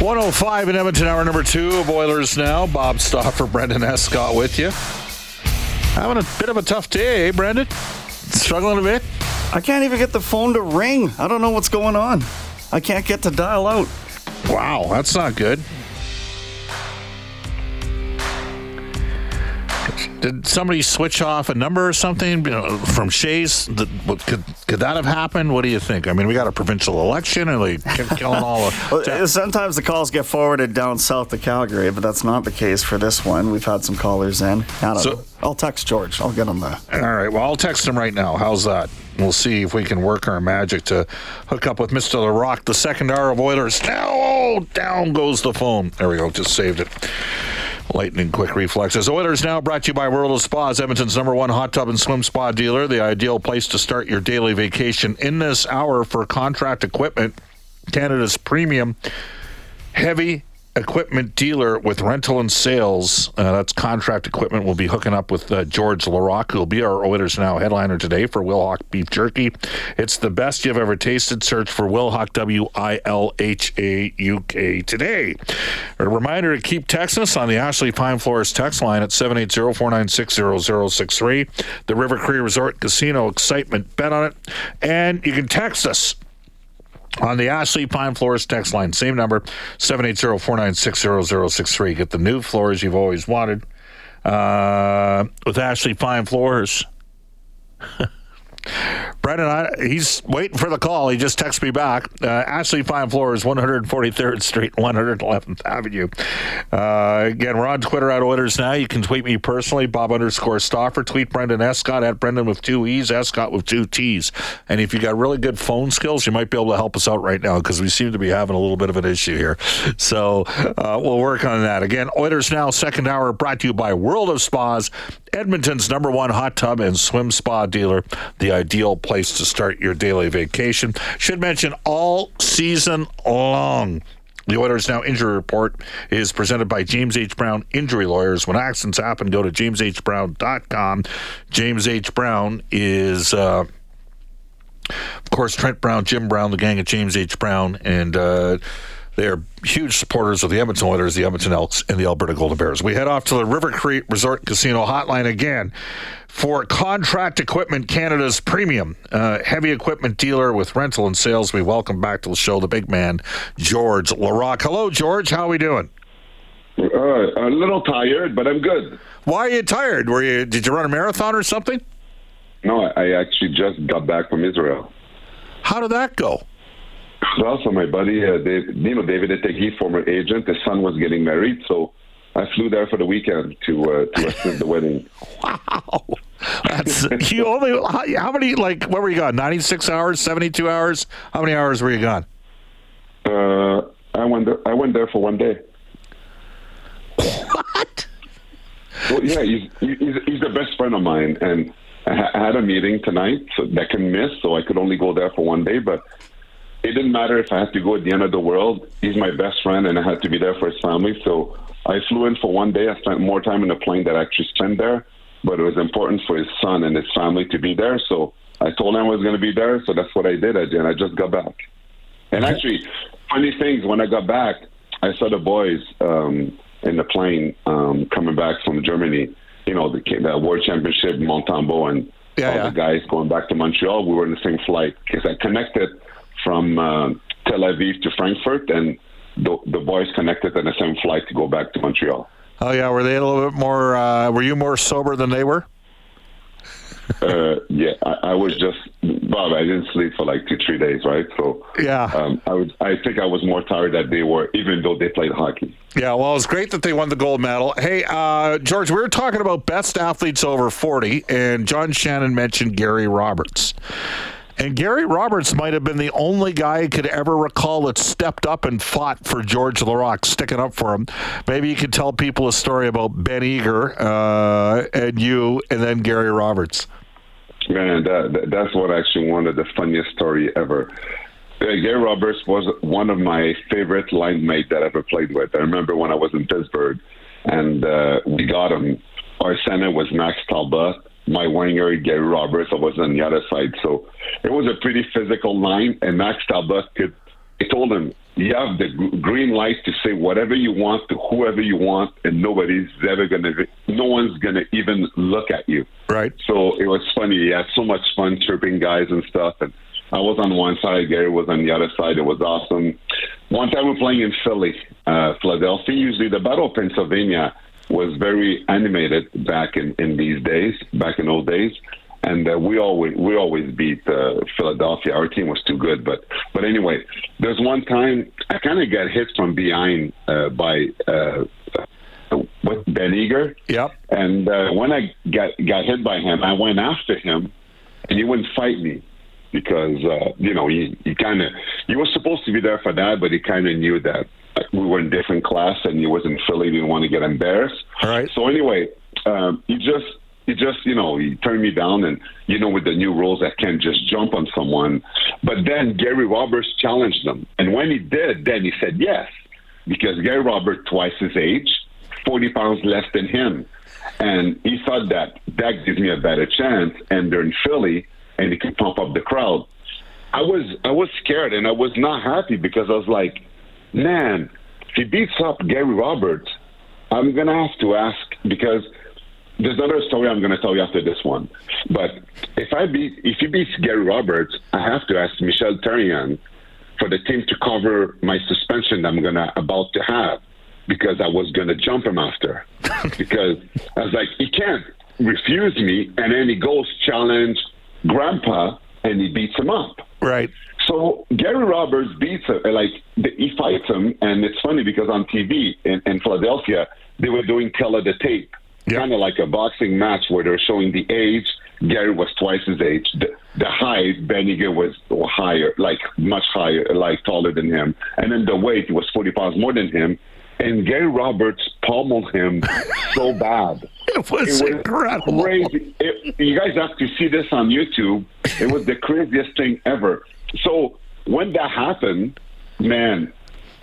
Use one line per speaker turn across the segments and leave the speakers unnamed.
105 in Edmonton, hour number two of Oilers Now. Bob Stauffer, Brendan Escott with you. Having a bit of a tough day, eh, Brendan? Struggling a bit?
I can't even get the phone to ring. I don't know what's going on. I can't get to dial out.
Wow, that's not good. Did somebody switch off a number or something you know, from Shays? Could, could that have happened? What do you think? I mean, we got a provincial election and like killing all of.
well, sometimes the calls get forwarded down south to Calgary, but that's not the case for this one. We've had some callers in. So, I'll text George. I'll get him there.
All right. Well, I'll text him right now. How's that? We'll see if we can work our magic to hook up with Mr. The Rock. the second hour of Oilers. Now, oh, down goes the phone. There we go. Just saved it. Lightning quick reflexes. Oilers now brought to you by World of Spas, Edmonton's number one hot tub and swim spa dealer. The ideal place to start your daily vacation in this hour for contract equipment. Canada's premium heavy equipment dealer with rental and sales. Uh, that's contract equipment. We'll be hooking up with uh, George Laraque, who'll be our Oilers Now headliner today for Wilhauk Beef Jerky. It's the best you've ever tasted. Search for Wilhauk, W I L H A U K today. A reminder to keep texting us on the Ashley Pine Floors text line at 780 496 0063. The River Cree Resort Casino excitement. Bet on it. And you can text us on the Ashley Pine Floors text line. Same number, 780-496-0063. Get the new floors you've always wanted uh, with Ashley Pine Floors. Brendan, I, he's waiting for the call. He just texted me back. Uh, Ashley Fine Floors, 143rd Street, 111th Avenue. Uh, again, we're on Twitter at Oilers now. You can tweet me personally, Bob underscore Stauffer. Tweet Brendan Escott at Brendan with two E's, Escott with two T's. And if you got really good phone skills, you might be able to help us out right now because we seem to be having a little bit of an issue here. So uh, we'll work on that. Again, Oilers now, second hour, brought to you by World of Spas, Edmonton's number one hot tub and swim spa dealer. The ideal place to start your daily vacation. Should mention all season long. The Oilers Now injury report is presented by James H. Brown Injury Lawyers. When accidents happen, go to jameshbrown.com. James H. Brown is, uh, of course, Trent Brown, Jim Brown, the gang of James H. Brown, and uh, they are huge supporters of the Edmonton Oilers, the Edmonton Elks, and the Alberta Golden Bears. We head off to the River Cree Resort Casino hotline again for Contract Equipment Canada's premium uh, heavy equipment dealer with rental and sales. We welcome back to the show the big man, George Laraque. Hello, George. How are we doing?
Uh, a little tired, but I'm good.
Why are you tired? Were you? Did you run a marathon or something?
No, I actually just got back from Israel.
How did that go?
Well, so my buddy, uh, Dave, you know, David Etegi, former agent, his son was getting married, so I flew there for the weekend to uh, to assist the wedding.
Wow, that's you only how, how, many like what were you gone? Ninety six hours, seventy two hours? How many hours were you gone?
Uh, I went there, I went there for one day.
What?
Well, yeah, he's, he's he's the best friend of mine, and I had a meeting tonight so that can miss, so I could only go there for one day, but it didn't matter if I had to go at the end of the world. He's my best friend, and I had to be there for his family. So I flew in for one day. I spent more time in the plane than I actually spent there, but it was important for his son and his family to be there. So I told him I was going to be there. So that's what I did. I did. I just got back. And actually, funny things. When I got back, I saw the boys. Um, in the plane um, coming back from Germany. You know, the, the World Championship, Montembeault, and
yeah,
all
yeah.
the guys going back to Montreal. We were in the same flight because I connected from uh, Tel Aviv to Frankfurt, and the, the boys connected in the same flight to go back to Montreal.
Oh yeah, were they a little bit more? Uh, were you more sober than they were?
Uh, yeah, I, I, was just Bob. I didn't sleep for like two, three days, right? So
yeah,
um, I was. I think I was more tired that they were, even though they played hockey.
Yeah, well, it's great that they won the gold medal. Hey, uh, George, we were talking about best athletes over forty, and John Shannon mentioned Gary Roberts. And Gary Roberts might have been the only guy I could ever recall that stepped up and fought for George Laraque, sticking up for him. Maybe you could tell people a story about Ben Eager uh, and you, and then Gary Roberts.
Man, that, that's what actually one of the funniest story ever. Uh, Gary Roberts was one of my favorite line mates that I ever played with. I remember when I was in Pittsburgh, and uh, we got him. Our center was Max Talbot my winger, Gary Roberts, I was on the other side. So it was a pretty physical line, and Max Talbot could. I told him, you have the green light to say whatever you want to whoever you want, and nobody's ever gonna, no one's gonna even look at you.
Right.
So it was funny. He had so much fun chirping guys and stuff, and I was on one side, Gary was on the other side. It was awesome. One time we're playing in Philly, uh, Philadelphia. Usually the Battle of Pennsylvania was very animated back in, in these days, back in old days. And uh, we always we always beat uh, Philadelphia. Our team was too good, but but anyway, there's one time I kind of got hit from behind uh, by uh, with Ben Eager.
Yep.
And uh, when I got got hit by him, I went after him, and he wouldn't fight me because uh, you know he, he kind of he was supposed to be there for that, but he kind of knew that we were in different class and he was in Philly. Didn't want to get embarrassed.
All right.
So anyway, um, he just he just you know he turned me down, and you know with the new rules, I can't just jump on someone. But then Gary Roberts challenged him, and when he did, then he said yes because Gary Roberts twice his age, forty pounds less than him, and he thought that that gives me a better chance, and they're in Philly, and he can pump up the crowd. I was I was scared and I was not happy because I was like man, if he beats up Gary Roberts, I'm going to have to ask because there's another story I'm going to tell you after this one. But if I beat, if he beats Gary Roberts, I have to ask Michel Therrien for the team to cover my suspension that I'm going to about to have because I was going to jump him after because I was like, he can't refuse me, and then he goes challenge Grandpa and he beats him up.
Right.
So Gary Roberts beats him, like he fights him, and it's funny because on TV in, in Philadelphia they were doing color the tape,
yep.
kind of like a boxing match where they're showing the age. Gary was twice his age. The, the height, Ben Eager was higher, like much higher, like taller than him, and then the weight he was forty pounds more than him. And Gary Roberts pummeled him so bad.
It was, it was incredible.
Crazy. It, you guys have to see this on YouTube. It was the craziest thing ever. So when that happened, man,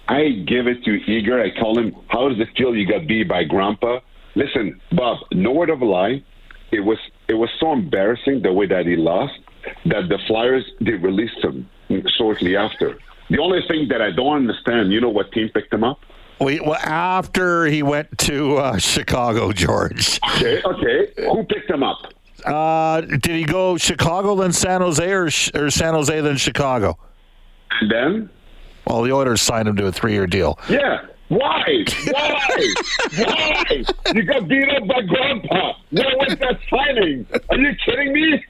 I give it to Eager. I call him, how does it feel you got beat by Grandpa? Listen, Bob, no word of a lie. It was it was so embarrassing the way that he lost that the Flyers they released him shortly after. The only thing that I don't understand, you know what team picked him up?
We, well, after he went to uh, Chicago, George.
Okay, okay. Who picked him up?
Uh, did he go Chicago then San Jose or, or San Jose then Chicago?
And then?
Well, the Oilers signed him to a three-year deal.
Yeah. Why? Why? Why? You got beat up by Grandpa. What was that signing? Are you kidding me?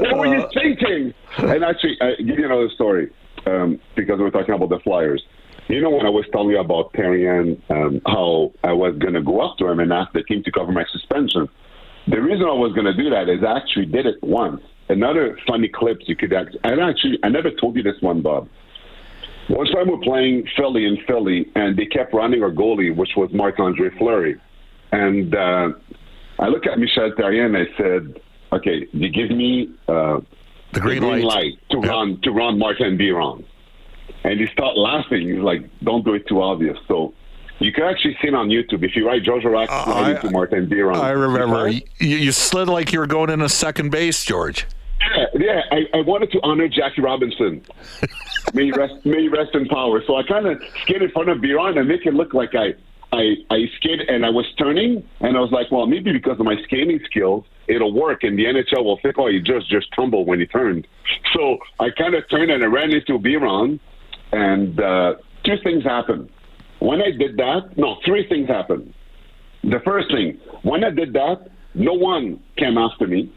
What were you
Uh,
thinking? And actually, I give you another story um, because we're talking about the Flyers. You know when I was telling you about Therrien, um, how I was going to go up to him and ask the team to cover my suspension. The reason I was going to do that is I actually did it once. Another funny clips you could actually, I actually, I never told you this one, Bob. One time we're playing Philly in Philly, and they kept running our goalie, which was Marc Andre Fleury. And uh, I look at Michel Therrien and I said, "Okay, you give me uh,
The green, light.
to
Yep.
run to run Martin Biron." And he started laughing. He's like, "Don't do it too obvious." So you can actually see it on YouTube if you write George Laraque
Uh,
to Martin Biron.
I remember.
You
You, slid like you were going into second base, George.
Yeah, yeah. I, I wanted to honor Jackie Robinson. may he rest, may he rest in power. So I kind of skate in front of Biron and make it look like I, I, I skated and I was turning, and I was like, well, maybe because of my skating skills, it'll work. And the NHL will think, oh, you just just tumble when you turned. So I kind of turned and I ran into Biron, and uh, two things happened. When I did that, no, three things happened. The first thing, when I did that, no one came after me.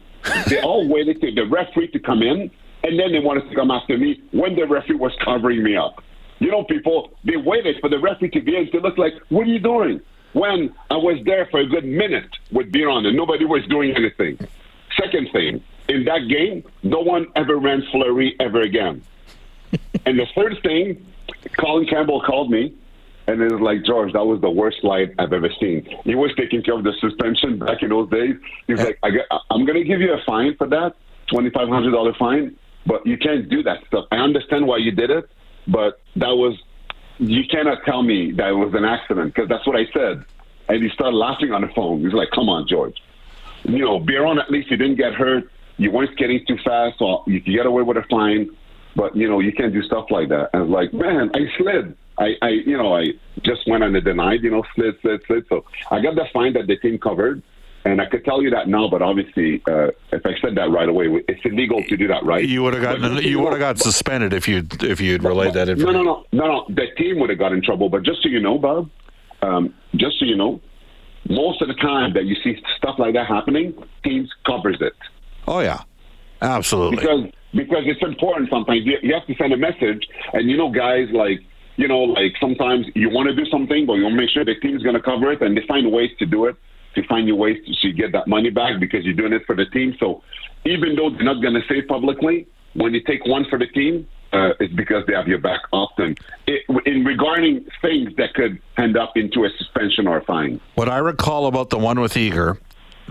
They all waited for the referee to come in, and then they wanted to come after me when the referee was covering me up. You know, people, they waited for the referee to be in to look like, what are you doing? When I was there for a good minute with Biron and nobody was doing anything. Second thing, in that game, no one ever ran Fleury ever again. and the third thing, Colin Campbell called me and it was like, George, that was the worst light I've ever seen. He was taking care of the suspension back in those days. He was like, I am going to give you a fine for that, $2,500 fine, but you can't do that stuff. I understand why you did it, but that was, you cannot tell me that it was an accident because that's what I said. And he started laughing on the phone. He's like, come on, George. You know, Biron, at least you didn't get hurt. You weren't getting too fast, so you could get away with a fine. But, you know, you can't do stuff like that. And I was like, man, I slid. I, I, you know, I just went on the denied, you know, slid, slid, slid. So I got the fine that the team covered. And I could tell you that now, but obviously, uh, if I said that right away, it's illegal to do that, right?
You would have gotten you would have got suspended if you if you'd relayed that information.
No, no, no, no, no. The team would have got in trouble. But just so you know, Bob, um, just so you know, most of the time that you see stuff like that happening, teams covers it.
Oh yeah, absolutely.
Because because it's important. Sometimes you, have to send a message, and you know, guys like you know, like sometimes you want to do something, but you want to make sure the team is going to cover it, and they find ways to do it to find you ways to, to get that money back because you're doing it for the team. So even though they're not going to say publicly, when you take one for the team, uh, it's because they have your back often. It, in regarding things that could end up into a suspension or a fine.
What I recall about the one with Eager,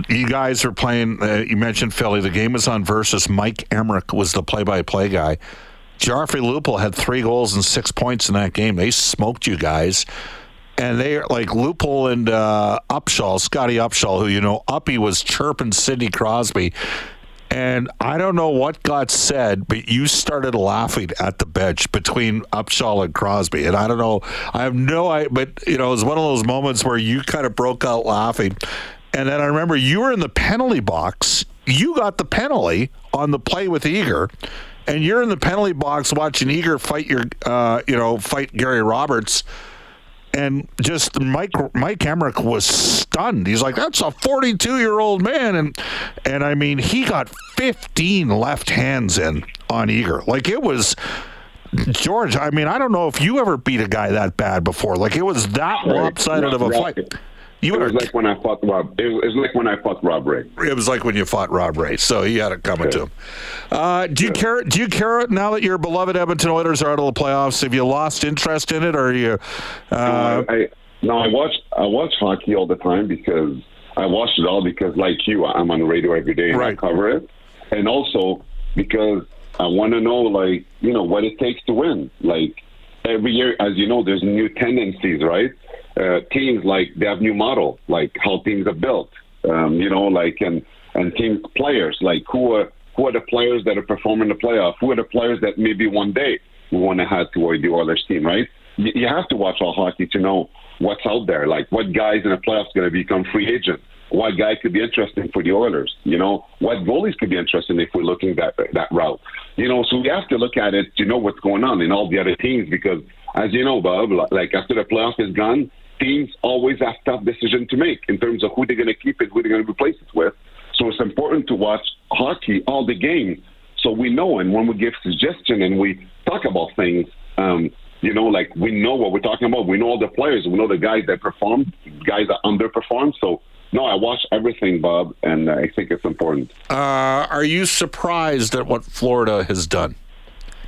you guys are playing. Uh, you mentioned Philly. The game was on versus Mike Emrick was the play-by-play guy. Joffrey Lupul had three goals and six points in that game. They smoked you guys. And they are like Lupul and uh, Upshall, Scottie Upshall, who you know, Uppy was chirping Sidney Crosby. And I don't know what got said, but you started laughing at the bench between Upshall and Crosby. And I don't know, I have no idea, but you know, it was one of those moments where you kind of broke out laughing. And then I remember you were in the penalty box. You got the penalty on the play with Eager and you're in the penalty box watching Eager fight your, uh, you know, fight Gary Roberts, and just Mike Mike Emrick was stunned. He's like, "That's a 42 year old man," and and I mean, he got 15 left hands in on Eager. Like it was. George, I mean, I don't know if you ever beat a guy that bad before. Like it was that lopsided of a fight.
You it was like when I fought Rob. It was, like when I fought Rob Ray.
It was like when you fought Rob Ray. So he had it coming to him. Uh, do you care? Do you care now that your beloved Edmonton Oilers are out of the playoffs? Have you lost interest in it, or are you? Uh...
No, I, no, I watch. I watch hockey all the time because I watch it all because, like you, I'm on the radio every day and right. I cover it, and also because I want to know, like you know, what it takes to win. Like every year, as you know, there's new tendencies, right? Uh, teams like they have new model, like how teams are built. Um, you know, like and and team players, like who are who are the players that are performing the playoff? Who are the players that maybe one day we want to have toward the Oilers team, right? You, you have to watch all hockey to know what's out there, like what guys in the playoffs going to become free agents. What guy could be interesting for the Oilers? You know, what goalies could be interesting if we're looking that that route? You know, so we have to look at it to know what's going on in all the other teams because, as you know, Bob, like after the playoff is gone, teams always have tough decisions to make in terms of who they're going to keep and who they're going to replace it with. So it's important to watch hockey all the game so we know. And when we give suggestion and we talk about things, um, you know, like we know what we're talking about. We know all the players. We know the guys that perform, guys that underperform. So no, I watch everything, Bob, and I think it's important.
Uh, are you surprised at what Florida has done?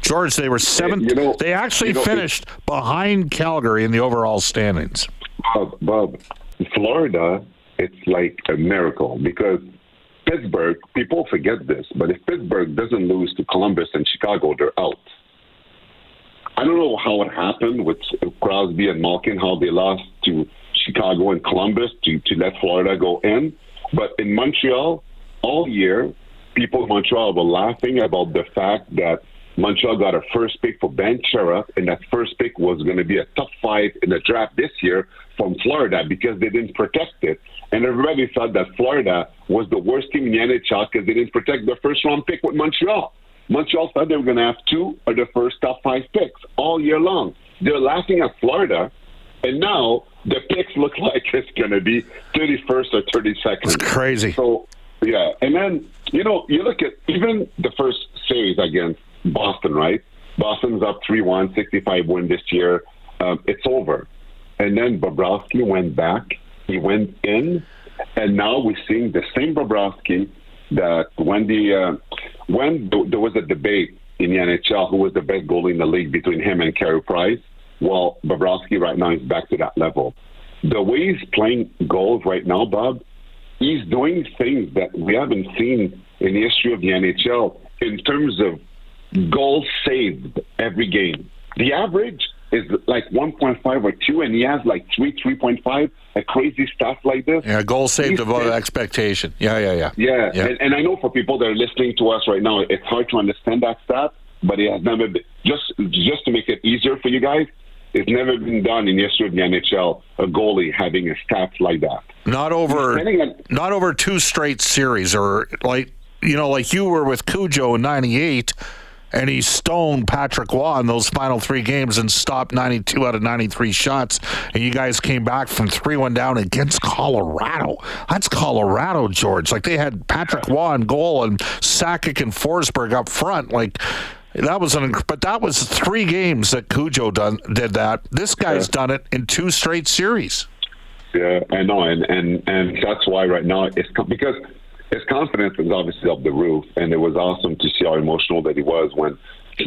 George, they were seventh. You know, they actually you know, finished behind Calgary in the overall standings.
Bob, Bob, Florida, it's like a miracle because Pittsburgh, people forget this, but if Pittsburgh doesn't lose to Columbus and Chicago, they're out. I don't know how it happened with Crosby and Malkin, how they lost to Chicago and Columbus to, to let Florida go in. But in Montreal, all year, people in Montreal were laughing about the fact that Montreal got a first pick for Ben Chiarot, and that first pick was going to be a top five in the draft this year from Florida because they didn't protect it. And everybody thought that Florida was the worst team in the NHL because they didn't protect their first round pick with Montreal. Montreal thought they were going to have two of the first top five picks all year long. They're laughing at Florida, and now the picks look like it's going to be 31st or 32nd.
It's crazy.
So, yeah. And then, you know, you look at even the first series against Boston, right? Boston's up 3 1, 65 win this year. Um, it's over. And then Bobrovsky went back. He went in. And now we're seeing the same Bobrovsky that when the uh, when there was a debate in the NHL who was the best goalie in the league between him and Carey Price, well, Bobrovsky right now is back to that level. The way he's playing goals right now, Bob, he's doing things that we haven't seen in the history of the NHL in terms of goals saved every game. The average is like 1.5 or 2, and he has like 3, 3.5, a crazy stuff like this.
Yeah, goal saved above expectation. Yeah, yeah, yeah.
Yeah, yeah. And, and, I know for people that are listening to us right now, it's hard to understand that stat, but it has never been, just, just to make it easier for you guys, it's never been done in the history of the NHL, a goalie having a stat like that.
Not over, on, not over two straight series, or like, you know, like you were with Cujo in 98 and he stoned Patrick Roy in those final three games and stopped 92 out of 93 shots. And you guys came back from 3 1 down against Colorado. That's Colorado, George. Like they had Patrick Roy in goal and Sakic and Forsberg up front. Like, that was an, but that was three games that Cujo done did that. This guy's yeah. done it in two straight series.
Yeah, I know, and and and that's why right now it's because his confidence is obviously up the roof, and it was awesome to see how emotional that he was when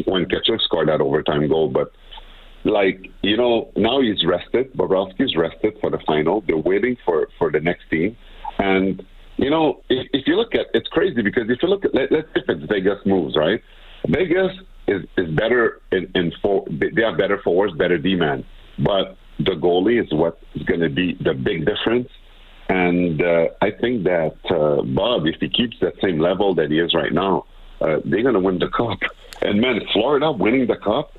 when Tkachuk scored that overtime goal. But like you know, now he's rested. Bobrovsky's rested for the final. They're waiting for for the next team, and you know, if, if you look at it's crazy because if you look at let, let's if it's Vegas moves right, Vegas is is better in in for they have better forwards, better D man, but the goalie is what is going to be the big difference and uh, I think that uh, Bob, if he keeps that same level that he is right now, uh, they're going to win the cup. And man, Florida winning the cup,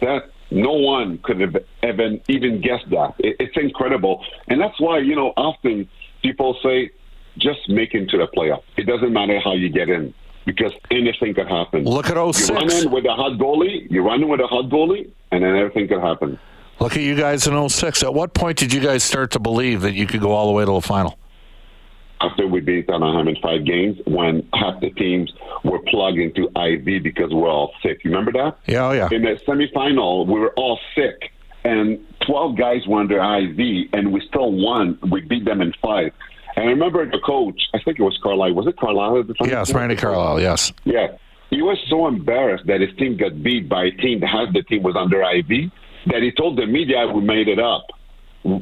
that no one could have even even guessed that. It, it's incredible, and that's why you know often people say just make it to the playoff. It doesn't matter how you get in because anything could happen.
Look at 06.
You run in with a hot goalie, you run in with a hot goalie, and then everything could happen.
Look at you guys in 06. At what point did you guys start to believe that you could go all the way to the final?
After we beat Anaheim in five games, when half the teams were plugged into IV because we're all sick. You remember that?
Yeah, oh yeah.
In the semifinal, we were all sick, and 12 guys were under IV, and we still won. We beat them in five. And I remember the coach, I think it was Carlisle. Was it Carlisle at the time?
Yes, Randy Carlisle, yes.
Yeah. He was so embarrassed that his team got beat by a team that half the team was under IV that he told the media we made it up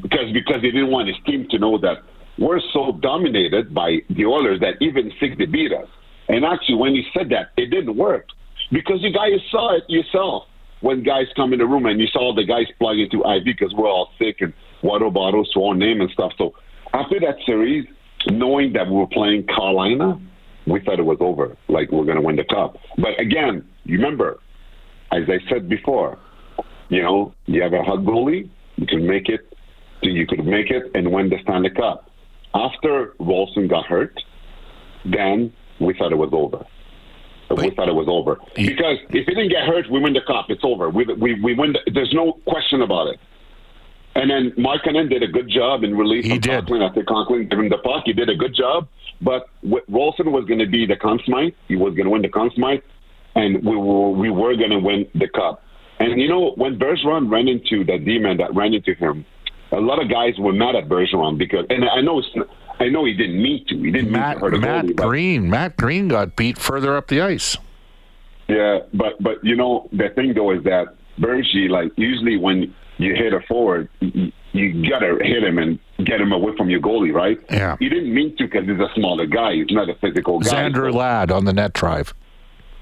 because because he didn't want his team to know that we're so dominated by the Oilers that even six they beat us. And actually, when he said that, it didn't work because you guys saw it yourself when guys come in the room and you saw the guys plug into IV because we're all sick and water bottles to our name and stuff. So after that series, knowing that we were playing Carolina, we thought it was over, like we're going to win the cup. But again, remember, as I said before, you know, you have a hot goalie, you can make it, you could make it and win the Stanley Cup. After Roloson got hurt, then we thought it was over. But we thought it was over because if he didn't get hurt, we win the cup. It's over. We we, we win. The, there's no question about it. And then Markkanen did a good job in releasing. Conklin after Conklin giving the puck. He did a good job. But Roloson was going to be the Conn Smythe. He was going to win the Conn Smythe, and we were we were going to win the cup. And you know, when Bergeron ran into that demon that ran into him, a lot of guys were mad at Bergeron because, and I know, I know he didn't mean to. He didn't
Matt,
mean to hurt
Matt
goalie,
Green. Matt Greene got beat further up the ice.
Yeah, but but you know the thing though is that Bergie, like usually when you hit a forward, you, you gotta hit him and get him away from your goalie, right?
Yeah.
He didn't mean to because he's a smaller guy. He's not a physical guy.
Xander. Ladd on the net drive.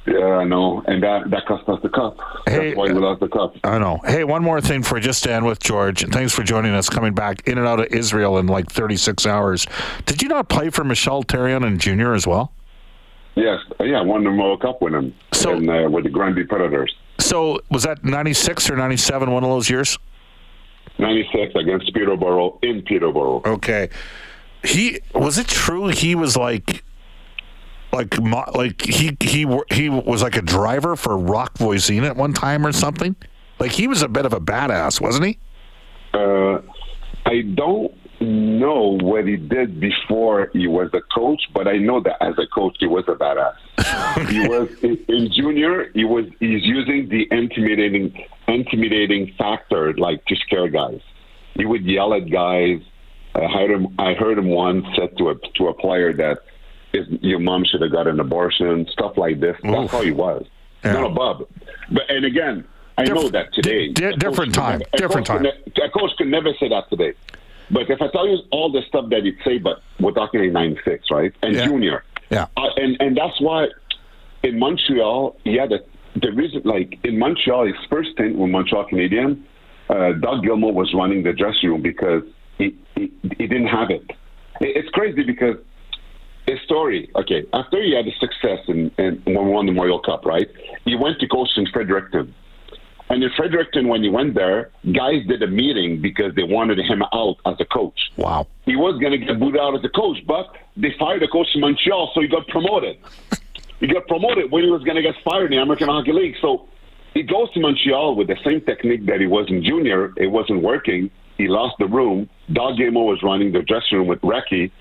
Yeah, I know, and that that cost us the cup. Hey, That's why we lost the cup.
I know. Hey, one more thing for just stand with George. Thanks for joining us. Coming back in and out of Israel in like 36 hours. Did you not play for Michel Therrien and Junior as well?
Yes, yeah, won the World Cup with him
So-
in, uh, with the Granby Predators.
So was that 96 or 97, one of those years?
96 against Peterborough in Peterborough.
Okay. He was it true he was like like like he he he was like a driver for Roch Voisine at one time or something? Like he was a bit of a badass, wasn't he?
Uh, I don't know what he did before he was a coach, but I know that as a coach he was a badass. he was in, in junior. He was he's using the intimidating intimidating factor like to scare guys. He would yell at guys. I heard him. I heard him once said to a to a player that your mom should have got an abortion, stuff like this. That's how he was.
Yeah.
Not above. But and again, I know that today.
di- different time.
never-
Different
could
time.
ne- a coach could never say that today. But if I tell you all the stuff that he'd say, but we're talking in '96, right? And
Yeah.
junior.
Yeah.
Uh, and and that's why in Montreal, yeah, a, the reason like in Montreal, his first stint with Montreal Canadian, uh, Doug Gilmour was running the dressing room because he he, he didn't have. It- It's crazy because his story. Okay, after he had a success in, in when we won the Memorial Cup, right? He went to coach in Fredericton. And in Fredericton, when he went there, guys did a meeting because they wanted him out as a coach
Wow.
he was going to get booted out as a coach, but they fired the coach in Montreal, so he got promoted. he got promoted when he was going to get fired in the American Hockey League. So he goes to Montreal with the same technique that he was in junior. It wasn't working. He lost the room. Doug Gamo was running the dressing room with Recky,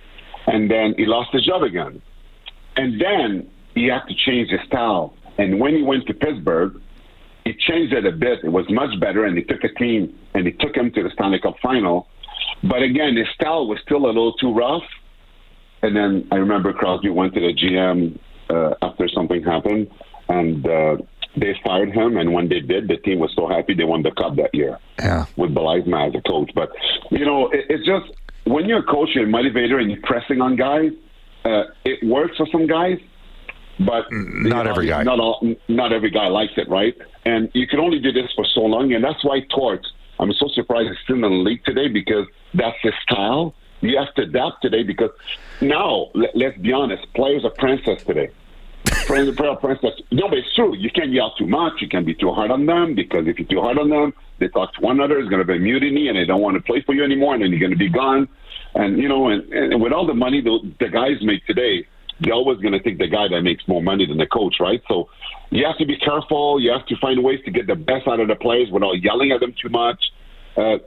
and then he lost his job again. And then he had to change his style. And when he went to Pittsburgh, he changed it a bit. It was much better, and he took a team and he took him to the Stanley Cup final. But again, his style was still a little too rough. And then I remember Crosby went to the GM uh, after something happened, and uh, they fired him. And when they did, the team was so happy they won the cup that year
Yeah.
with Bylsma as a coach. But you know, it, it's just when you're a coach, you're a motivator, and you're pressing on guys. Uh, it works for some guys, but
Mm, not every guy.
Not all, not every guy likes it, right? And you can only do this for so long, and that's why Torts. I'm so surprised he's still in the league today because that's his style. You have to adapt today because now, let, let's be honest, players are princess today. Are princess. No, but it's true. You can't yell too much. You can't be too hard on them because if you're too hard on them, they talk to one another. It's going to be mutiny, and they don't want to play for you anymore, and then you're going to be gone. And you know, and, and with all the money the, the guys make today, they're always going to take the guy that makes more money than the coach, right? So you have to be careful. You have to find ways to get the best out of the players without yelling at them too much. Uh,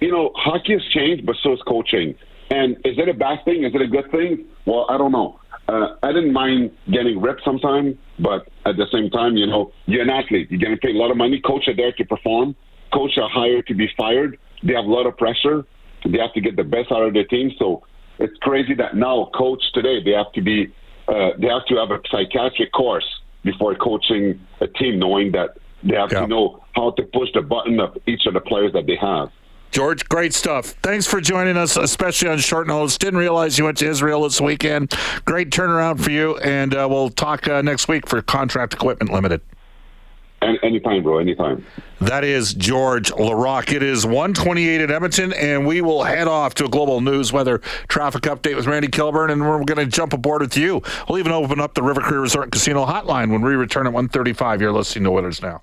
you know, hockey has changed, but so is coaching. And is it a bad thing? Is it a good thing? Well, I don't know. Uh, I didn't mind getting ripped sometimes, but at the same time, you know, you're an athlete. You're getting paid a lot of money. Coach are there to perform. Coach are hired to be fired. They have a lot of pressure. They have to get the best out of their team. So it's crazy that now coach today they have to be uh, they have to have a psychiatric course before coaching a team, knowing that they have
Yeah.
to know how to push the button of each of the players that they have.
George, great stuff. Thanks for joining us, especially on short notice. Didn't realize you went to Israel this weekend. Great turnaround for you, and uh, we'll talk uh, next week for Contract Equipment Limited.
Anytime, bro, anytime.
That is George Laraque. It is 128 at Edmonton, and we will head off to a global news weather traffic update with Randy Kilburn, and we're going to jump aboard with you. We'll even open up the River Cree Resort Casino hotline when we return at 135. You're listening to Winners Now.